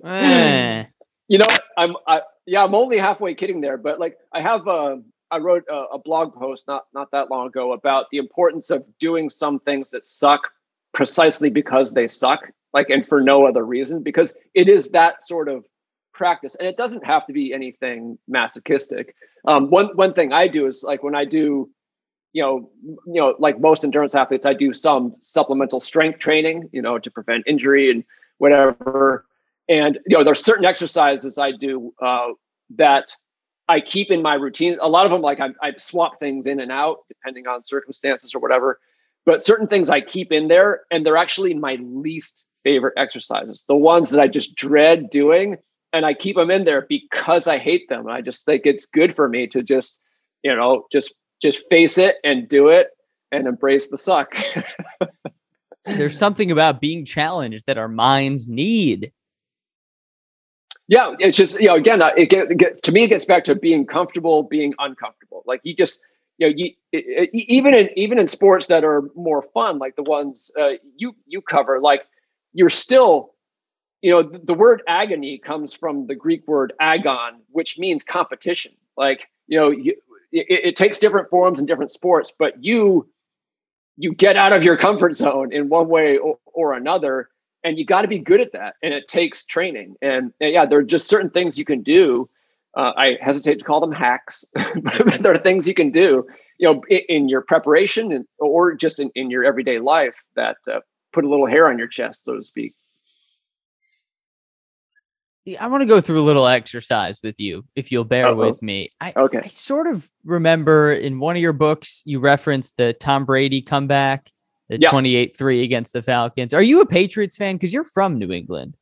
eh. You know, I'm I, yeah, I'm only halfway kidding there, but like I have a I wrote a, a, blog post not not that long ago about the importance of doing some things that suck precisely because they suck, like and for no other reason, because it is that sort of practice, and it doesn't have to be anything masochistic. Um, one one thing I do is like when I do, you know, you know, like most endurance athletes, I do some supplemental strength training, you know, to prevent injury and whatever. And you know, there's certain exercises I do uh, that I keep in my routine. A lot of them, like I, I swap things in and out depending on circumstances or whatever. But certain things I keep in there, and they're actually my least favorite exercises. The ones that I just dread doing, and I keep them in there because I hate them. I just think it's good for me to just, you know, just just face it and do it and embrace the suck. There's something about being challenged that our minds need. Yeah, it's just you know again, uh, it, get, it get, to me it gets back to being comfortable, being uncomfortable. Like you just you know you it, it, even in even in sports that are more fun, like the ones uh, you you cover, like you're still you know the, the word agony comes from the Greek word agon, which means competition. Like you know you, it, it takes different forms in different sports, but you you get out of your comfort zone in one way or, or another and you got to be good at that and it takes training. And, and, yeah there are just certain things you can do. Uh, i hesitate to call them hacks but there are things you can do you know in, in your preparation and, or just in, in your everyday life that uh, put a little hair on your chest so to speak I want to go through a little exercise with you, if you'll bear Uh-oh. with me. I, okay. I sort of remember in one of your books you referenced the Tom Brady comeback the 28 3 against the Falcons. Are you a Patriots fan? Because you're from New England.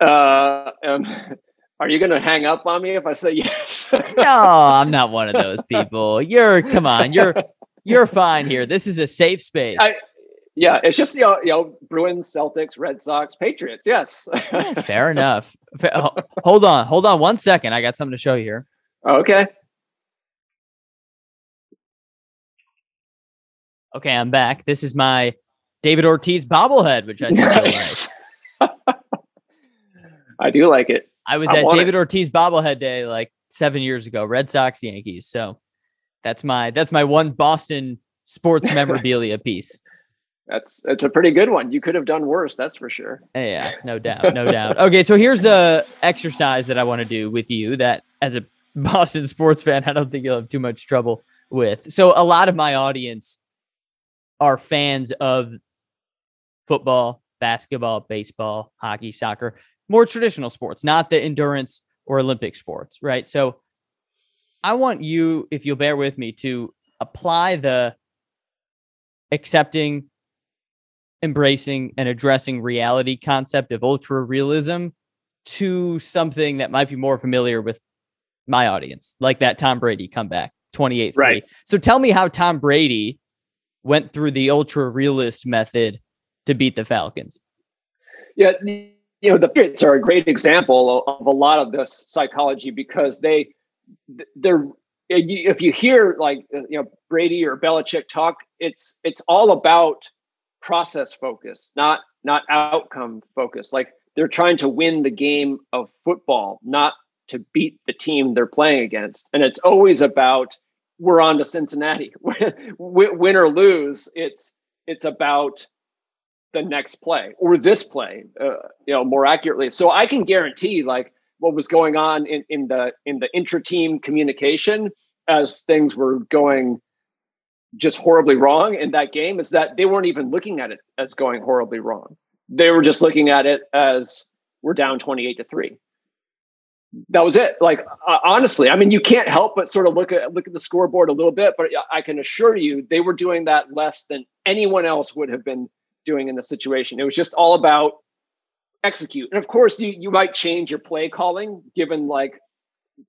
Uh, um, are you going to hang up on me if I say yes? no, I'm not one of those people. You're, come on, you're, you're fine here. This is a safe space. I, yeah, it's just you know, you know, Bruins, Celtics, Red Sox, Patriots. Yes. Fair enough. Hold on, hold on one second. I got something to show you here. Okay. Okay, I'm back. This is my David Ortiz bobblehead, which I nice. like. I do like it. I was I at David it. Ortiz bobblehead day like seven years ago, Red Sox Yankees. So that's my that's my one Boston sports memorabilia piece. That's it's a pretty good one. You could have done worse, that's for sure. Yeah, no doubt, no doubt. Okay, so here's the exercise that I want to do with you. That as a Boston sports fan, I don't think you'll have too much trouble with. So a lot of my audience are fans of football, basketball, baseball, hockey, soccer, more traditional sports, not the endurance or Olympic sports, right? So I want you, if you'll bear with me, to apply the accepting, embracing, and addressing reality concept of ultra realism to something that might be more familiar with my audience, like that Tom Brady comeback, 28 Right. So tell me how Tom Brady went through the ultra realist method to beat the Falcons. Yeah, you know the Patriots are a great example of a lot of this psychology because they they're if you hear like uh, you know Brady or Belichick talk, it's it's all about process focus, not not outcome focus. Like they're trying to win the game of football, not to beat the team they're playing against. And it's always about we're on to Cincinnati. Win or lose, it's it's about the next play or this play, uh, you know, more accurately. So I can guarantee, like what was going on in in the in the intra-team communication as things were going just horribly wrong in that game is that they weren't even looking at it as going horribly wrong. They were just looking at it as we're down 28 to 3 that was it. Like uh, honestly, I mean, you can't help but sort of look at look at the scoreboard a little bit, but I can assure you they were doing that less than anyone else would have been doing in the situation. It was just all about execute. And of course, you you might change your play calling given like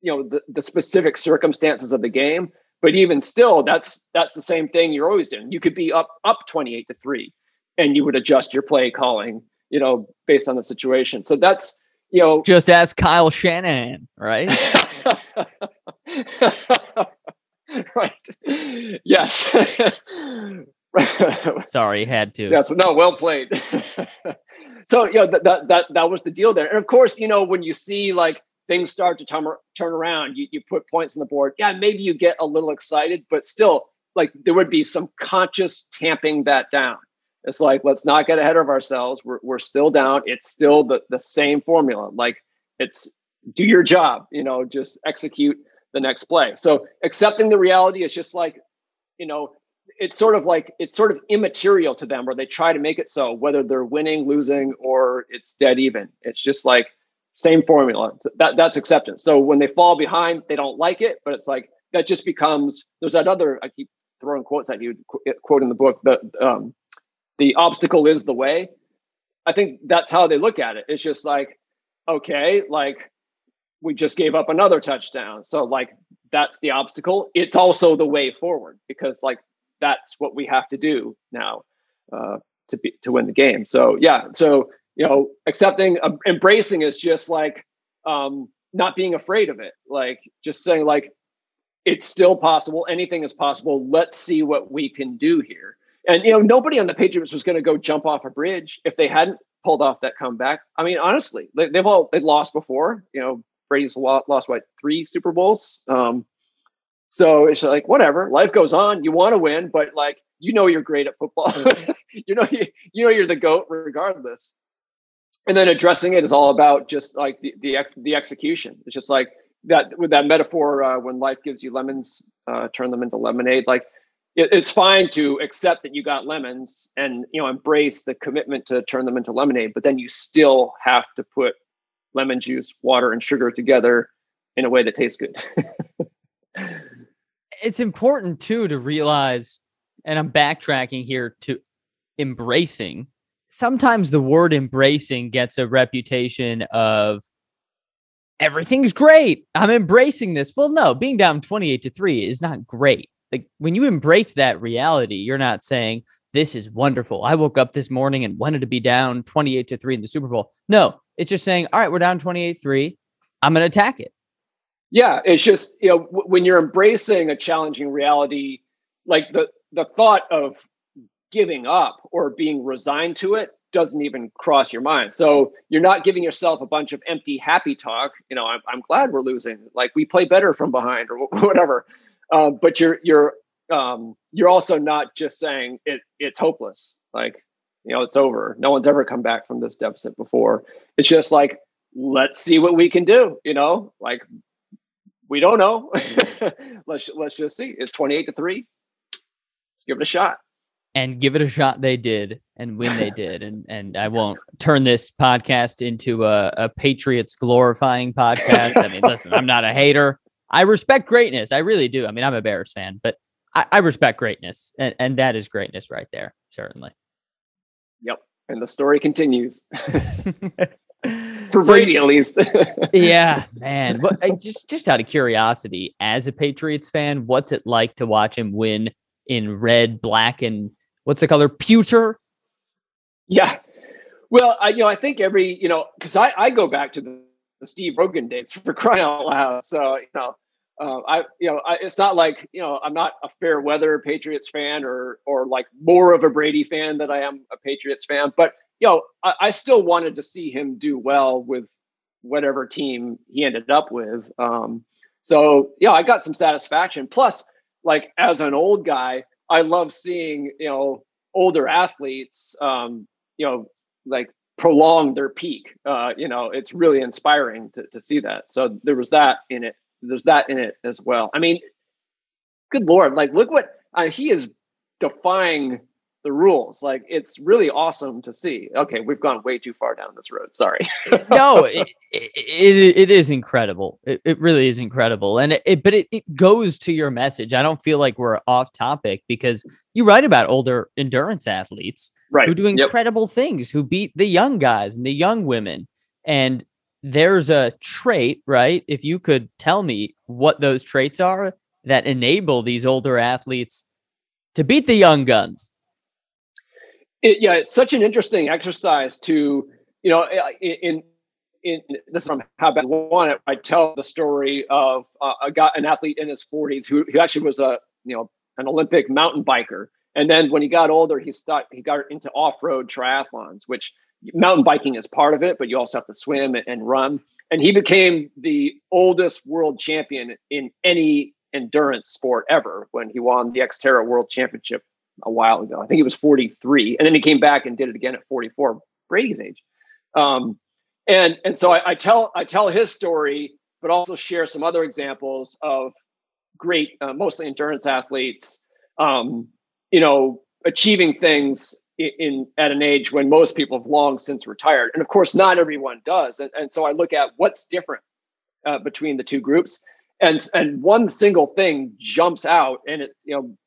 you know the, the specific circumstances of the game. But even still, that's that's the same thing you're always doing. You could be up up 28 to 3 and you would adjust your play calling, you know, based on the situation. So that's you know, just ask Kyle Shanahan, right? right. Yes. Sorry, had to. Yes. No. Well played. so you know that, that that that was the deal there, and of course, you know when you see like things start to turn turn around, you, you put points on the board. Yeah, maybe you get a little excited, but still, like there would be some conscious tamping that down. It's like let's not get ahead of ourselves. We're we're still down. It's still the the same formula. Like it's do your job. You know, just execute the next play. So accepting the reality is just like, you know, it's sort of like it's sort of immaterial to them where they try to make it so whether they're winning losing or it's dead even it's just like same formula. That that's acceptance. So when they fall behind they don't like it but it's like that just becomes there's that other i keep throwing quotes at you quote in the book the um the obstacle is the way. I think that's how they look at it. It's just like okay like we just gave up another touchdown. So like that's the obstacle. It's also the way forward because like that's what we have to do now uh, to be to win the game. So yeah, so you know, accepting, uh, embracing is just like um, not being afraid of it. Like just saying like it's still possible. Anything is possible. Let's see what we can do here. And you know, nobody on the Patriots was going to go jump off a bridge if they hadn't pulled off that comeback. I mean, honestly, they, have all they lost before. You know, Brady's lost, lost what three Super Bowls. Um, so it's like whatever, life goes on. You want to win, but like you know you're great at football. you know you, you know you're the goat regardless. And then addressing it is all about just like the the, ex, the execution. It's just like that with that metaphor uh, when life gives you lemons, uh, turn them into lemonade. Like it, it's fine to accept that you got lemons and you know embrace the commitment to turn them into lemonade, but then you still have to put lemon juice, water, and sugar together in a way that tastes good. it's important too to realize, and I'm backtracking here to embracing. Sometimes the word embracing gets a reputation of everything's great. I'm embracing this. Well, no, being down 28 to 3 is not great. Like when you embrace that reality, you're not saying this is wonderful. I woke up this morning and wanted to be down 28 to 3 in the Super Bowl. No, it's just saying, all right, we're down 28 3. I'm going to attack it. Yeah, it's just you know w- when you're embracing a challenging reality, like the the thought of giving up or being resigned to it doesn't even cross your mind. So you're not giving yourself a bunch of empty happy talk. You know, I'm, I'm glad we're losing. Like we play better from behind or whatever. Uh, but you're you're um, you're also not just saying it it's hopeless. Like you know, it's over. No one's ever come back from this deficit before. It's just like let's see what we can do. You know, like we don't know. let's let's just see. It's 28 to 3. Let's give it a shot. And give it a shot they did and when they did. And and I won't turn this podcast into a, a Patriots glorifying podcast. I mean, listen, I'm not a hater. I respect greatness. I really do. I mean, I'm a Bears fan, but I, I respect greatness. And, and that is greatness right there, certainly. Yep. And the story continues. for so, Brady at least. yeah, man. But just just out of curiosity, as a Patriots fan, what's it like to watch him win in red, black, and what's the color? Pewter. Yeah. Well, I you know I think every you know because I I go back to the, the Steve Grogan days for crying out loud. So you know. Uh, I, you know, I, it's not like you know I'm not a fair weather Patriots fan or or like more of a Brady fan than I am a Patriots fan, but you know, I, I, still wanted to see him do well with whatever team he ended up with. Um, so yeah, I got some satisfaction. Plus, like as an old guy, I love seeing you know older athletes, um, you know, like prolong their peak. Uh, you know, it's really inspiring to, to see that. So there was that in it. There's that in it as well. I mean, good lord, like look what uh, he is defying the rules. Like it's really awesome to see. Okay, we've gone way too far down this road. Sorry. no, it, it, it is incredible. It, it really is incredible, and it, but it, it goes to your message. I don't feel like we're off topic because you write about older endurance athletes right. who do incredible yep. things, who beat the young guys and the young women, and there's a trait, right? If you could tell me what those traits are that enable these older athletes to beat the young guns it, yeah, it's such an interesting exercise to, you know, in, in this is from how bad want it. I tell the story of uh, a guy, an athlete in his 40s who, who actually was a, you know, an Olympic mountain biker. And then when he got older, he started, he got into off-road triathlons, which mountain biking is part of it, but you also have to swim and run. and he became the oldest world champion in any endurance sport ever when he won the Xterra World Championship a while ago. I think it was 43, and then he came back and did it again at 44, Brady's age. Um, and and so I, I tell I tell his story, but also share some other examples of great, uh, mostly endurance athletes, um, you know, achieving things in, in, at an age when most people have long since retired, and of course, not everyone does. And, and so I look at what's different uh, between the two groups, and and one single thing jumps out, and it you know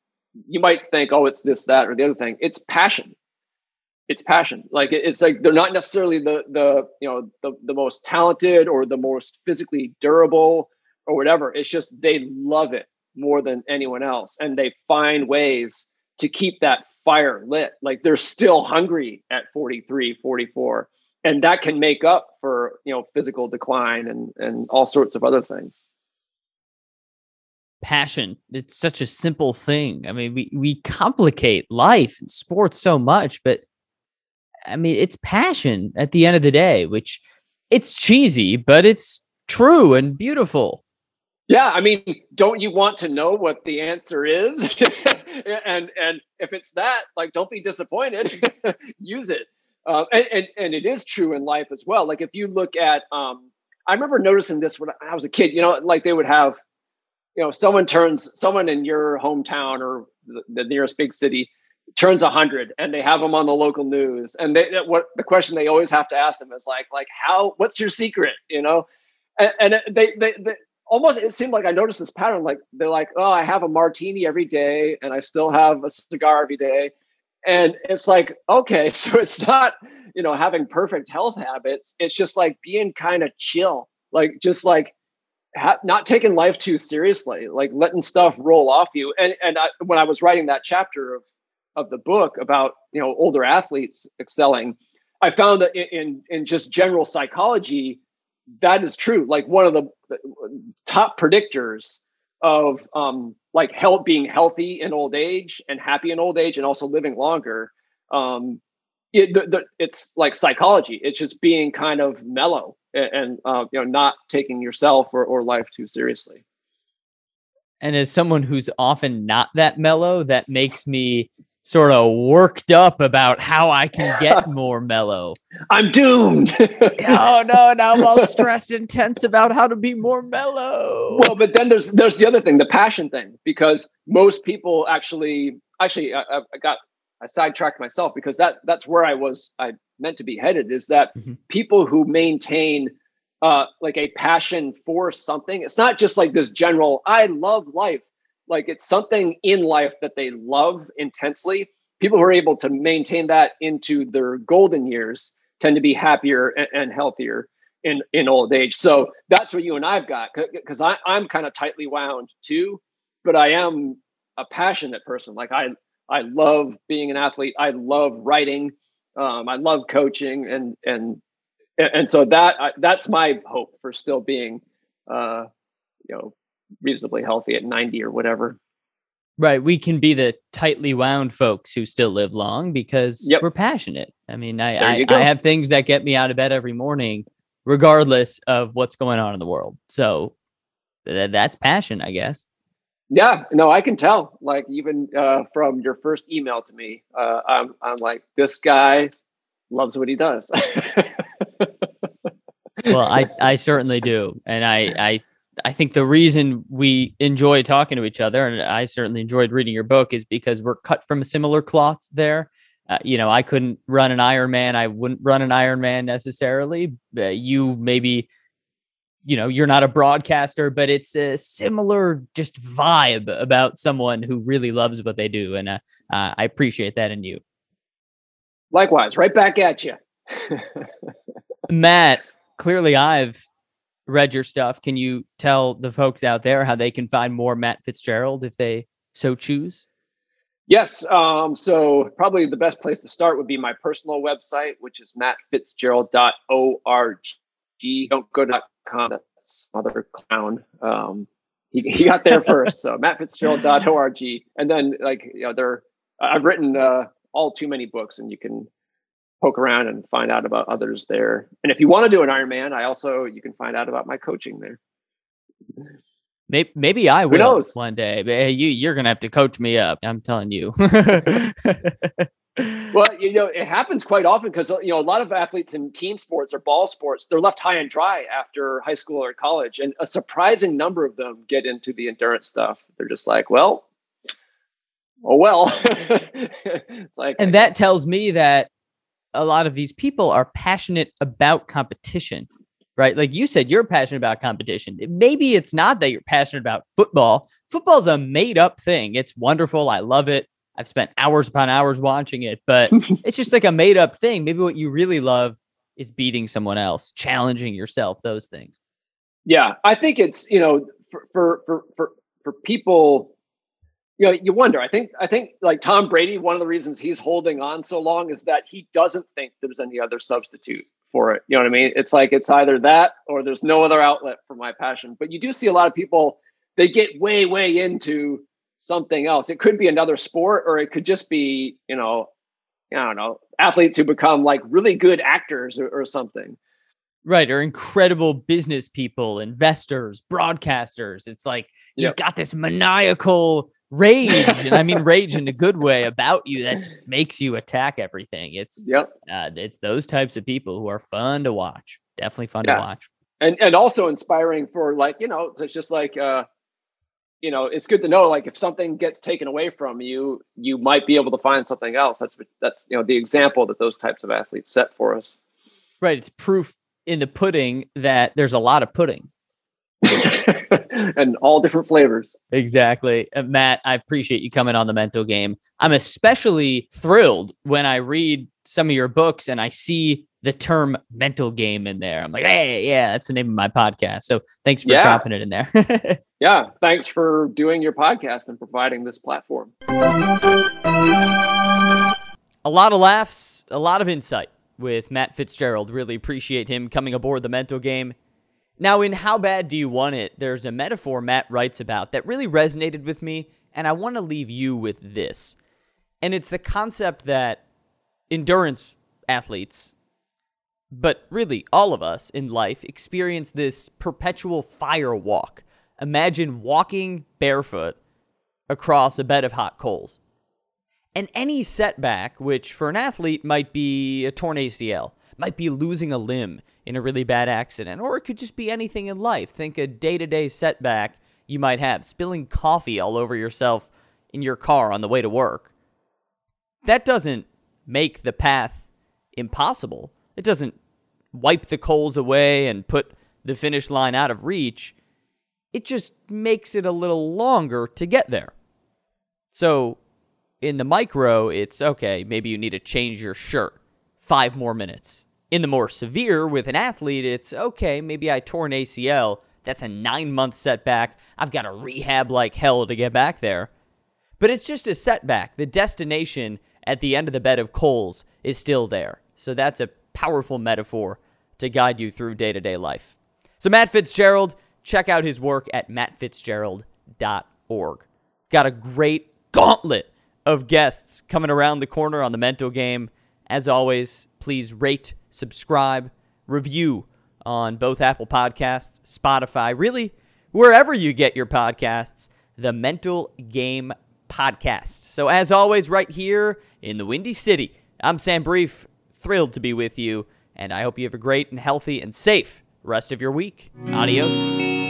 you might think, oh, it's this, that, or the other thing. It's passion. It's passion. Like it's like they're not necessarily the the you know the the most talented or the most physically durable or whatever. It's just they love it more than anyone else, and they find ways to keep that fire lit. Like they're still hungry at 43, 44, and that can make up for you know physical decline and and all sorts of other things passion. It's such a simple thing. I mean, we we complicate life and sports so much, but I mean, it's passion at the end of the day, which it's cheesy, but it's true and beautiful. Yeah, I mean, don't you want to know what the answer is? and and if it's that, like, don't be disappointed. Use it. Uh, and, and and it is true in life as well. Like if you look at, um, I remember noticing this when I was a kid. You know, like they would have you know someone turns someone in your hometown or the, the nearest big city turns 100 and they have them on the local news and they what the question they always have to ask them is like like how what's your secret? You know? And, and they, they, they almost it seemed like i noticed this pattern like they're like oh i have a martini every day and i still have a cigar every day. And it's like okay so it's not you know having perfect health habits it's just like being kind of chill like just like ha- not taking life too seriously, like letting stuff roll off you. And and I, when I was writing that chapter of of the book about you know older athletes excelling, I found that in in just general psychology, that is true. Like one of the top predictors of um, like health being healthy in old age and happy in old age and also living longer um, it, the, the, it's like psychology. It's just being kind of mellow and, and uh, you know not taking yourself or, or life too seriously. And as someone who's often not that mellow, that makes me sort of worked up about how I can get more mellow. I'm doomed. oh no, now I'm all stressed and tense about how to be more mellow. Well, but then there's there's the other thing, the passion thing, because most people actually actually I, I got I sidetracked myself because that that's where I was I meant to be headed is that mm-hmm. people who maintain uh, like a passion for something, it's not just like this general I love life. Like it's something in life that they love intensely. People who are able to maintain that into their golden years tend to be happier and, and healthier in in old age. So that's what you and I've got because I'm kind of tightly wound too, but I am a passionate person. Like I I love being an athlete. I love writing. Um, I love coaching, and and and so that that's my hope for still being, uh, you know, reasonably healthy at ninety or whatever. Right, we can be the tightly wound folks who still live long because yep. we're passionate. I mean, I I, I have things that get me out of bed every morning, regardless of what's going on in the world. So th- that's passion, I guess. Yeah, no, I can tell. Like even uh, from your first email to me, uh, I'm I'm like this guy loves what he does. well, I I certainly do, and I I I think the reason we enjoy talking to each other, and I certainly enjoyed reading your book, is because we're cut from a similar cloth. There, uh, you know, I couldn't run an Ironman. I wouldn't run an Ironman necessarily. You maybe you know you're not a broadcaster but it's a similar just vibe about someone who really loves what they do and uh, uh, i appreciate that in you. Likewise right back at you matt clearly i've read your stuff. Can you tell the folks out there how they can find more matt fitzgerald if they so choose? Yes um, so probably the best place to start would be my personal website which is mattfitzgerald.org don't go to That's mother clown. Um, he, he got there first. So mattfitzgerald.org. And then like, you know, there, I've written uh, all too many books and you can poke around and find out about others there. And if you want to do an Ironman, I also you can find out about my coaching there. Maybe, maybe I will one day. But hey, you you're gonna have to coach me up. I'm telling you. well, you know, it happens quite often because you know a lot of athletes in team sports or ball sports they're left high and dry after high school or college, and a surprising number of them get into the endurance stuff. They're just like, well, oh well. it's like, and that tells me that a lot of these people are passionate about competition, right? Like you said, you're passionate about competition. Maybe it's not that you're passionate about football. Football's a made up thing. It's wonderful. I love it. I've spent hours upon hours watching it, but it's just like a made up thing. Maybe what you really love is beating someone else, challenging yourself, those things. Yeah, I think it's, you know, for for for for, for people you know, you wonder. I think I think like Tom Brady, one of the reasons he's holding on so long is that he doesn't think there's any other substitute for it. You know what I mean? It's like it's either that or there's no other outlet for my passion. But you do see a lot of people they get way way into something else. It could be another sport or it could just be, you know, I don't know, athletes who become like really good actors or, or something. Right, or incredible business people, investors, broadcasters. It's like you've got this maniacal rage, and I mean rage in a good way about you that just makes you attack everything. It's yep. Uh, it's those types of people who are fun to watch. Definitely fun yeah. to watch. And and also inspiring for like, you know, it's just like uh you know, it's good to know like if something gets taken away from you, you might be able to find something else. That's that's you know the example that those types of athletes set for us. Right. It's proof in the pudding that there's a lot of pudding. and all different flavors. Exactly. Uh, Matt, I appreciate you coming on the mental game. I'm especially thrilled when I read some of your books and I see the term mental game in there. I'm like, hey, yeah, that's the name of my podcast. So thanks for yeah. dropping it in there. yeah. Thanks for doing your podcast and providing this platform. A lot of laughs, a lot of insight with Matt Fitzgerald. Really appreciate him coming aboard the mental game. Now, in How Bad Do You Want It, there's a metaphor Matt writes about that really resonated with me, and I want to leave you with this. And it's the concept that endurance athletes, but really all of us in life, experience this perpetual fire walk. Imagine walking barefoot across a bed of hot coals. And any setback, which for an athlete might be a torn ACL, might be losing a limb in a really bad accident, or it could just be anything in life. Think a day to day setback you might have, spilling coffee all over yourself in your car on the way to work. That doesn't make the path impossible. It doesn't wipe the coals away and put the finish line out of reach. It just makes it a little longer to get there. So, in the micro, it's okay, maybe you need to change your shirt five more minutes. In the more severe, with an athlete, it's okay, maybe I tore an ACL. That's a nine month setback. I've got to rehab like hell to get back there. But it's just a setback. The destination at the end of the bed of coals is still there. So that's a powerful metaphor to guide you through day to day life. So, Matt Fitzgerald, check out his work at mattfitzgerald.org. Got a great gauntlet of guests coming around the corner on the mental game. As always, please rate, subscribe, review on both Apple Podcasts, Spotify, really wherever you get your podcasts, the Mental Game Podcast. So, as always, right here in the Windy City, I'm Sam Brief, thrilled to be with you, and I hope you have a great and healthy and safe rest of your week. Adios.